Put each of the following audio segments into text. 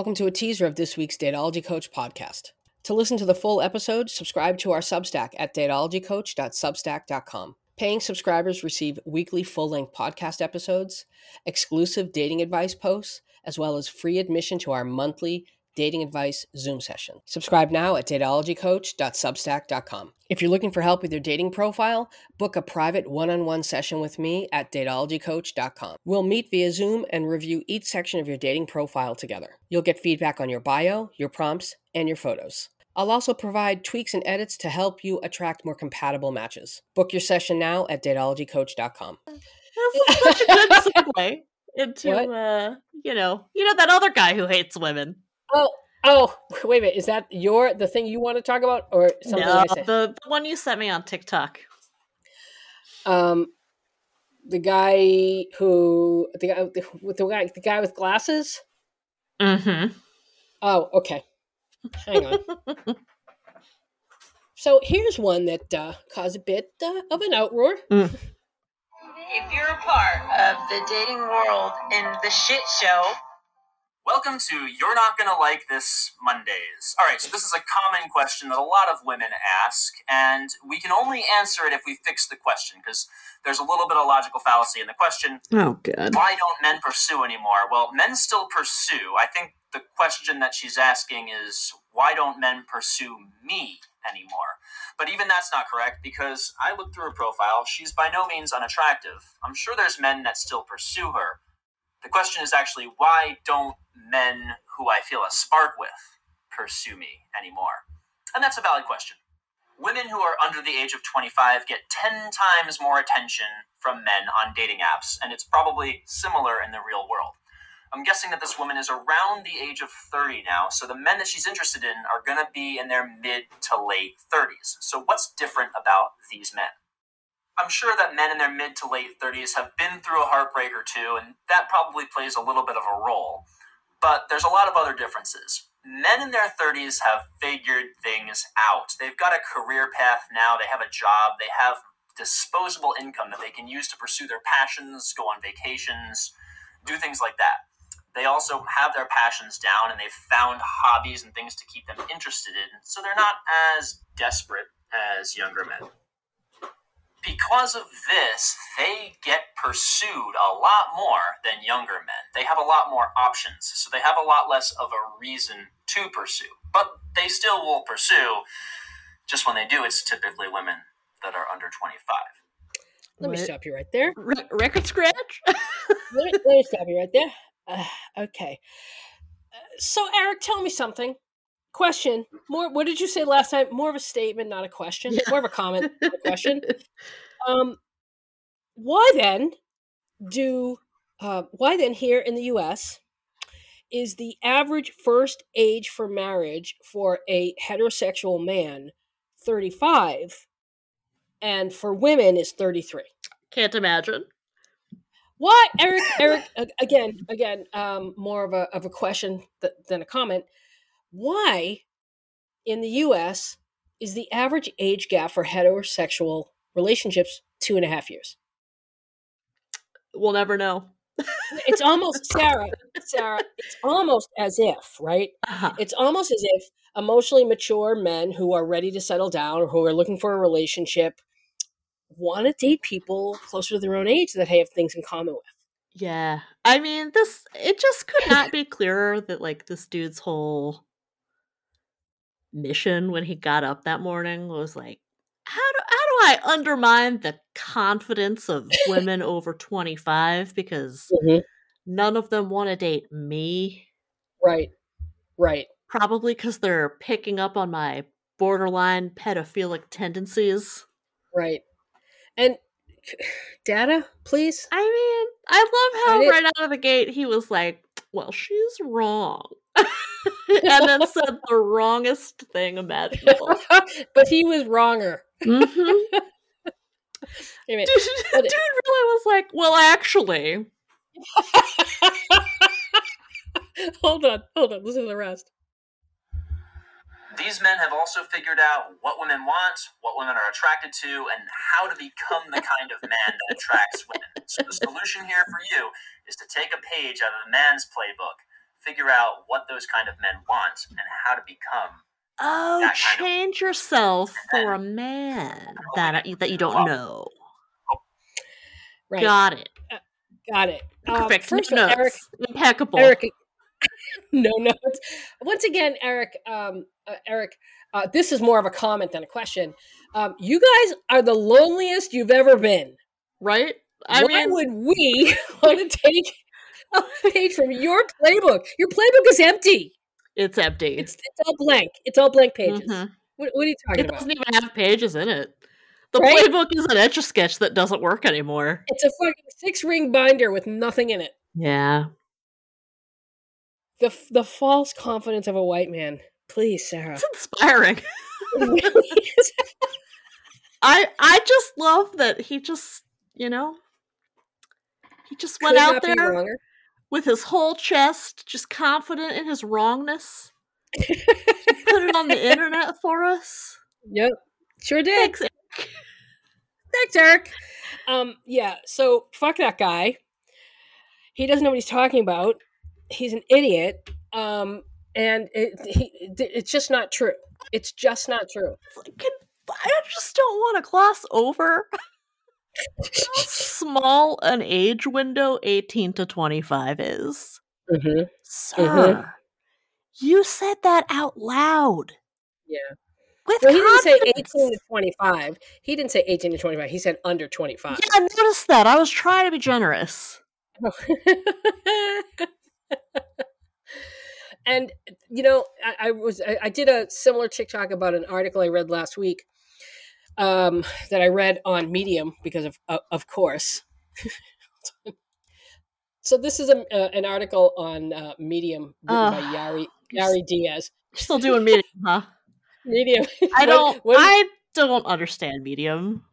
Welcome to a teaser of this week's Datology Coach podcast. To listen to the full episode, subscribe to our Substack at datologycoach.substack.com. Paying subscribers receive weekly full length podcast episodes, exclusive dating advice posts, as well as free admission to our monthly dating advice Zoom session. Subscribe now at datologycoach.substack.com. If you're looking for help with your dating profile, book a private one on one session with me at datologycoach.com. We'll meet via Zoom and review each section of your dating profile together. You'll get feedback on your bio, your prompts, and your photos. I'll also provide tweaks and edits to help you attract more compatible matches. Book your session now at datologycoach.com. This is such a good segue into, uh, you know, you know that other guy who hates women. Oh, oh, wait a minute. Is that your the thing you want to talk about, or something no, I said? the, the one you sent me on TikTok. Um, the guy who the guy with the guy the guy with glasses. Mm-hmm. Oh, okay. Hang on. so here's one that uh, caused a bit uh, of an outroar. Mm. If you're a part of the dating world and the shit show, Welcome to You're Not Gonna Like This Mondays. All right, so this is a common question that a lot of women ask, and we can only answer it if we fix the question, because there's a little bit of logical fallacy in the question. Oh, good. Why don't men pursue anymore? Well, men still pursue. I think the question that she's asking is, why don't men pursue me anymore? But even that's not correct, because I looked through her profile. She's by no means unattractive. I'm sure there's men that still pursue her. The question is actually, why don't men who I feel a spark with pursue me anymore? And that's a valid question. Women who are under the age of 25 get 10 times more attention from men on dating apps, and it's probably similar in the real world. I'm guessing that this woman is around the age of 30 now, so the men that she's interested in are going to be in their mid to late 30s. So, what's different about these men? I'm sure that men in their mid to late 30s have been through a heartbreak or two, and that probably plays a little bit of a role. But there's a lot of other differences. Men in their 30s have figured things out. They've got a career path now, they have a job, they have disposable income that they can use to pursue their passions, go on vacations, do things like that. They also have their passions down and they've found hobbies and things to keep them interested in, so they're not as desperate as younger men because of this, they get pursued a lot more than younger men. They have a lot more options, so they have a lot less of a reason to pursue. But they still will pursue. Just when they do, it's typically women that are under 25. Let me stop you right there. Re- record scratch? Let me, let me stop you right there. Uh, okay. Uh, so, Eric, tell me something. Question. More. What did you say last time? More of a statement, not a question. More of a comment, a question. Um, why then do? Uh, why then here in the U.S. is the average first age for marriage for a heterosexual man thirty-five, and for women is thirty-three? Can't imagine. Why, Eric? Eric, again, again, um, more of a of a question th- than a comment. Why, in the U.S., is the average age gap for heterosexual relationships two and a half years? We'll never know. It's almost Sarah. Sarah, it's almost as if, right? Uh-huh. It's almost as if emotionally mature men who are ready to settle down or who are looking for a relationship want to date people closer to their own age that they have things in common with. Yeah. I mean, this, it just could not be clearer that, like, this dude's whole mission when he got up that morning was like, how do, how do I undermine the confidence of women over 25 because mm-hmm. none of them want to date me? Right, right. Probably because they're picking up on my borderline pedophilic tendencies. Right. And data, please. I mean, I love how right out of the gate he was like, well, she's wrong. And then said the wrongest thing imaginable. but he was wronger. hmm Wait. Dude, But- dude really was like, well, actually, hold on, hold on. Listen to the rest. These men have also figured out what women want, what women are attracted to, and how to become the kind of man that attracts women. So the solution here for you is to take a page out of the man's playbook. Figure out what those kind of men want and how to become. Oh, That kind of- change yourself And for a man that that you don't know. Right. Got it. Got it. Um, Perfect. first no of all, Eric. Impeccable. Eric, no notes. Once again, Eric, um, uh, Eric, uh, this is more of a comment than a question. Um, you guys are the loneliest you've ever been. right? I Why mean, would we want to take a page from your playbook? Your playbook is empty. it's empty. It's it's all blank. It's all blank pages. Mhm. What, what are you talking It about? It doesn't even have pages in it. The Right? playbook is an etch a sketch that doesn't work anymore. It's a fucking six ring binder with nothing in it. Yeah. The the false confidence of a white man. Please, Sarah. It's inspiring. It. I I just love that he just, you know, he just went Could out there. With his whole chest, just confident in his wrongness. Put it on the internet for us. Yep, sure did. Thanks. Thanks, Eric. Um, yeah. So fuck that guy. He doesn't know what he's talking about. He's an idiot. Um, and it, he, it's just not true. It's just not true. Can, I just don't want to gloss over small an age window 18 to 25 is. Mm-hmm. Sir, you said that out loud. Yeah. With Well, he didn't say 18 to 25. He didn't say 18 to 25. He said under 25. Yeah, I noticed that. I was trying to be generous. and you know, I, I was I, I did a similar TikTok about an article I read last week. Um, that I read on Medium because of of, of course. so this is a, uh, an article on uh, Medium written by Yari Yari Diaz. You're still doing medium, huh? Medium. I don't. what- I don't understand medium.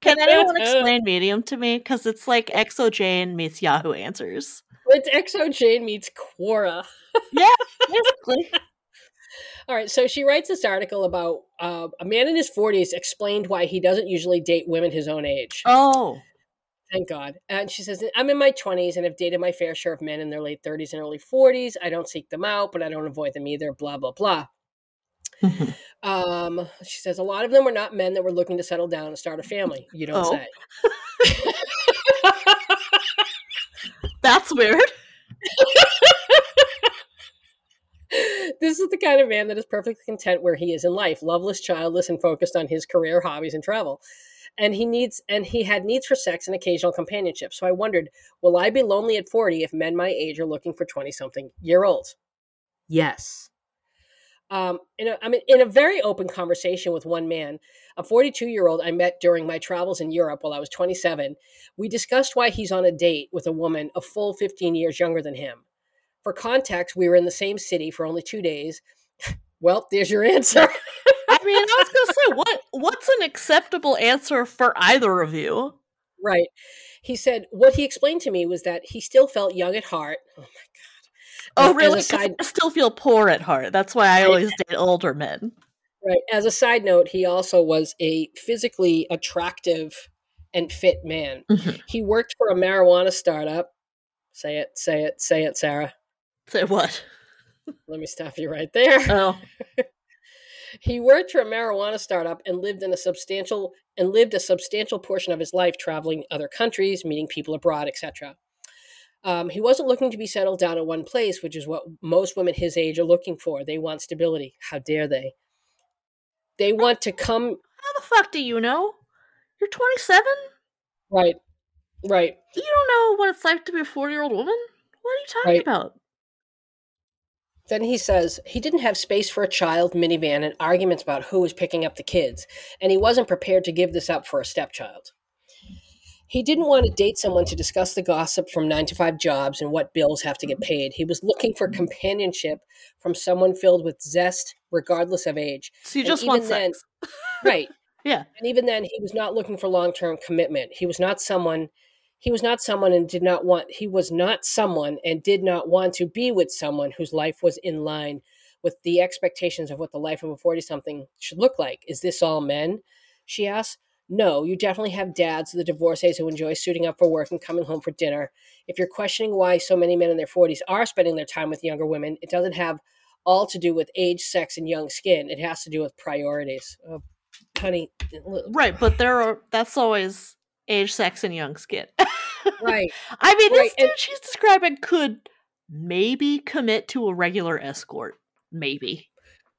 Can anyone explain medium to me? Because it's like xoJane meets Yahoo Answers. It's xoJane meets Quora. Yeah, basically, All right, so she writes this article about uh, a man in his 40s explained why he doesn't usually date women his own age. oh, Thank God. And she says, I'm in my 20s and have dated my fair share of men in their late 30s and early 40s. I don't seek them out, but I don't avoid them either, blah, blah, blah. Um, she says, a lot of them were not men that were looking to settle down and start a family. You don't Oh. say. that's weird. this is the kind of man that is perfectly content where he is in life, loveless, childless, and focused on his career, hobbies, and travel. And he needs and he had needs for sex and occasional companionship. So I wondered, will I be lonely at 40 if men my age are looking for 20 something year olds? Yes. Um, in a, I mean, in a very open conversation with one man, a 42 year old I met during my travels in Europe while I was 27, we discussed why he's on a date with a woman a full 15 years younger than him. For context, we were in the same city for only two days. well, there's your answer. I mean, I was gonna say, what what's an acceptable answer for either of you? right. He said, what he explained to me was that he still felt young at heart. Oh my God. Oh, As really? side- I still feel poor at heart. That's why I always date older men. Right. As a side note, he also was a physically attractive and fit man. Mhm. He worked for a marijuana startup. Say it, say it, say it, Sarah. Say what? Let me stop you right there. Oh, He worked for a marijuana startup and lived in a substantial and lived a substantial portion of his life traveling other countries, meeting people abroad, etc. Um, he wasn't looking to be settled down in one place, which is what most women his age are looking for. They want stability. How dare they? They want to come how the fuck do you know? You're 27. right, right. You don't know what it's like to be a 40 year old woman. What are you talking Right. about? Then he says he didn't have space for a child, minivan, and arguments about who was picking up the kids, and he wasn't prepared to give this up for a stepchild. He didn't want to date someone to discuss the gossip from nine to five jobs and what bills have to get paid. He was looking for companionship from someone filled with zest, regardless of age. So you And just want then- sex. Right. Yeah. And even then, he was not looking for long term commitment. He was not someone. He was not someone and did not want. He was not someone and did not want to be with someone whose life was in line with the expectations of what the life of a forty something should look like. Is this all men? She asked. No, you definitely have dads, the divorcees who enjoy suiting up for work and coming home for dinner. If you're questioning why so many men in their 40s are spending their time with younger women, it doesn't have all to do with age, sex, and young skin. It has to do with priorities. Oh, honey. Right, but there are that's always age, sex, and young skin. Right. I mean, Right, this and- dude she's describing could maybe commit to a regular escort. Maybe.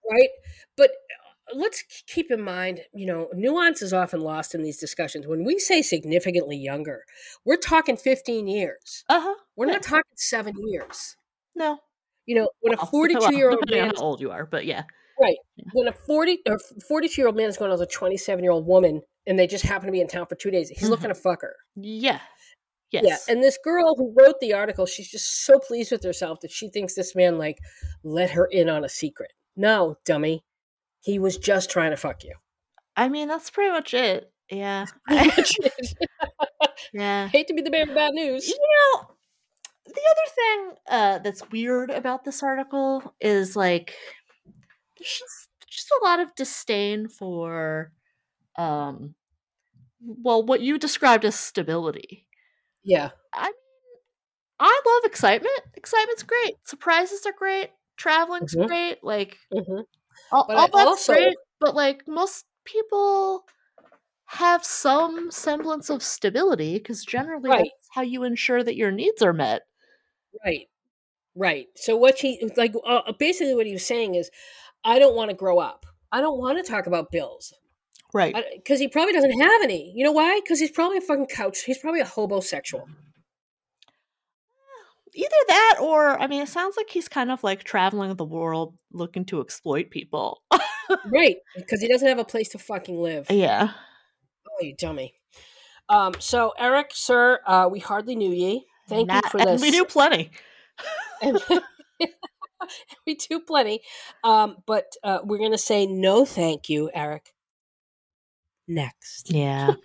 right? But uh, let's keep in mind, you know, nuance is often lost in these discussions. When we say significantly younger, we're talking 15 years. Uh huh. We're not talking seven years. No. You know, when a 42 year old man, how old you are, but yeah. right? When a 40 or 42 year old man is going with a 27 year old woman, and they just happen to be in town for two days, he's Mhm. looking to fuck her. Yeah. Yes. Yeah, and this girl who wrote the article, she's just so pleased with herself that she thinks this man like let her in on a secret. No, dummy. He was just trying to fuck you. I mean, that's pretty much it. Yeah. yeah. Hate to be the bearer of bad news. You know, the other thing uh, that's weird about this article is like there's just, just a lot of disdain for, um, well, what you described as stability. Yeah. I mean, I love excitement. Excitement's great. Surprises are great. Traveling's Mhm. great. Like hmm all, all that's also- great. But like most people have some semblance of stability because generally Right. that's how you ensure that your needs are met. Right. Right. So what he like uh, basically what he was saying is, I don't want to grow up. I don't want to talk about bills Right. because he probably doesn't have any. You know why? Because he's probably a fucking couch. He's probably a hobosexual. Either that or I mean it sounds like he's kind of like traveling the world looking to exploit people. right. Because he doesn't have a place to fucking live. yeah. Oh, you dummy. Um. So Eric, sir, uh, we hardly knew ye. Thank Not- you for this. we knew plenty. And- we do plenty. Um. But uh, we're gonna say no, thank you, Eric. Next. Yeah.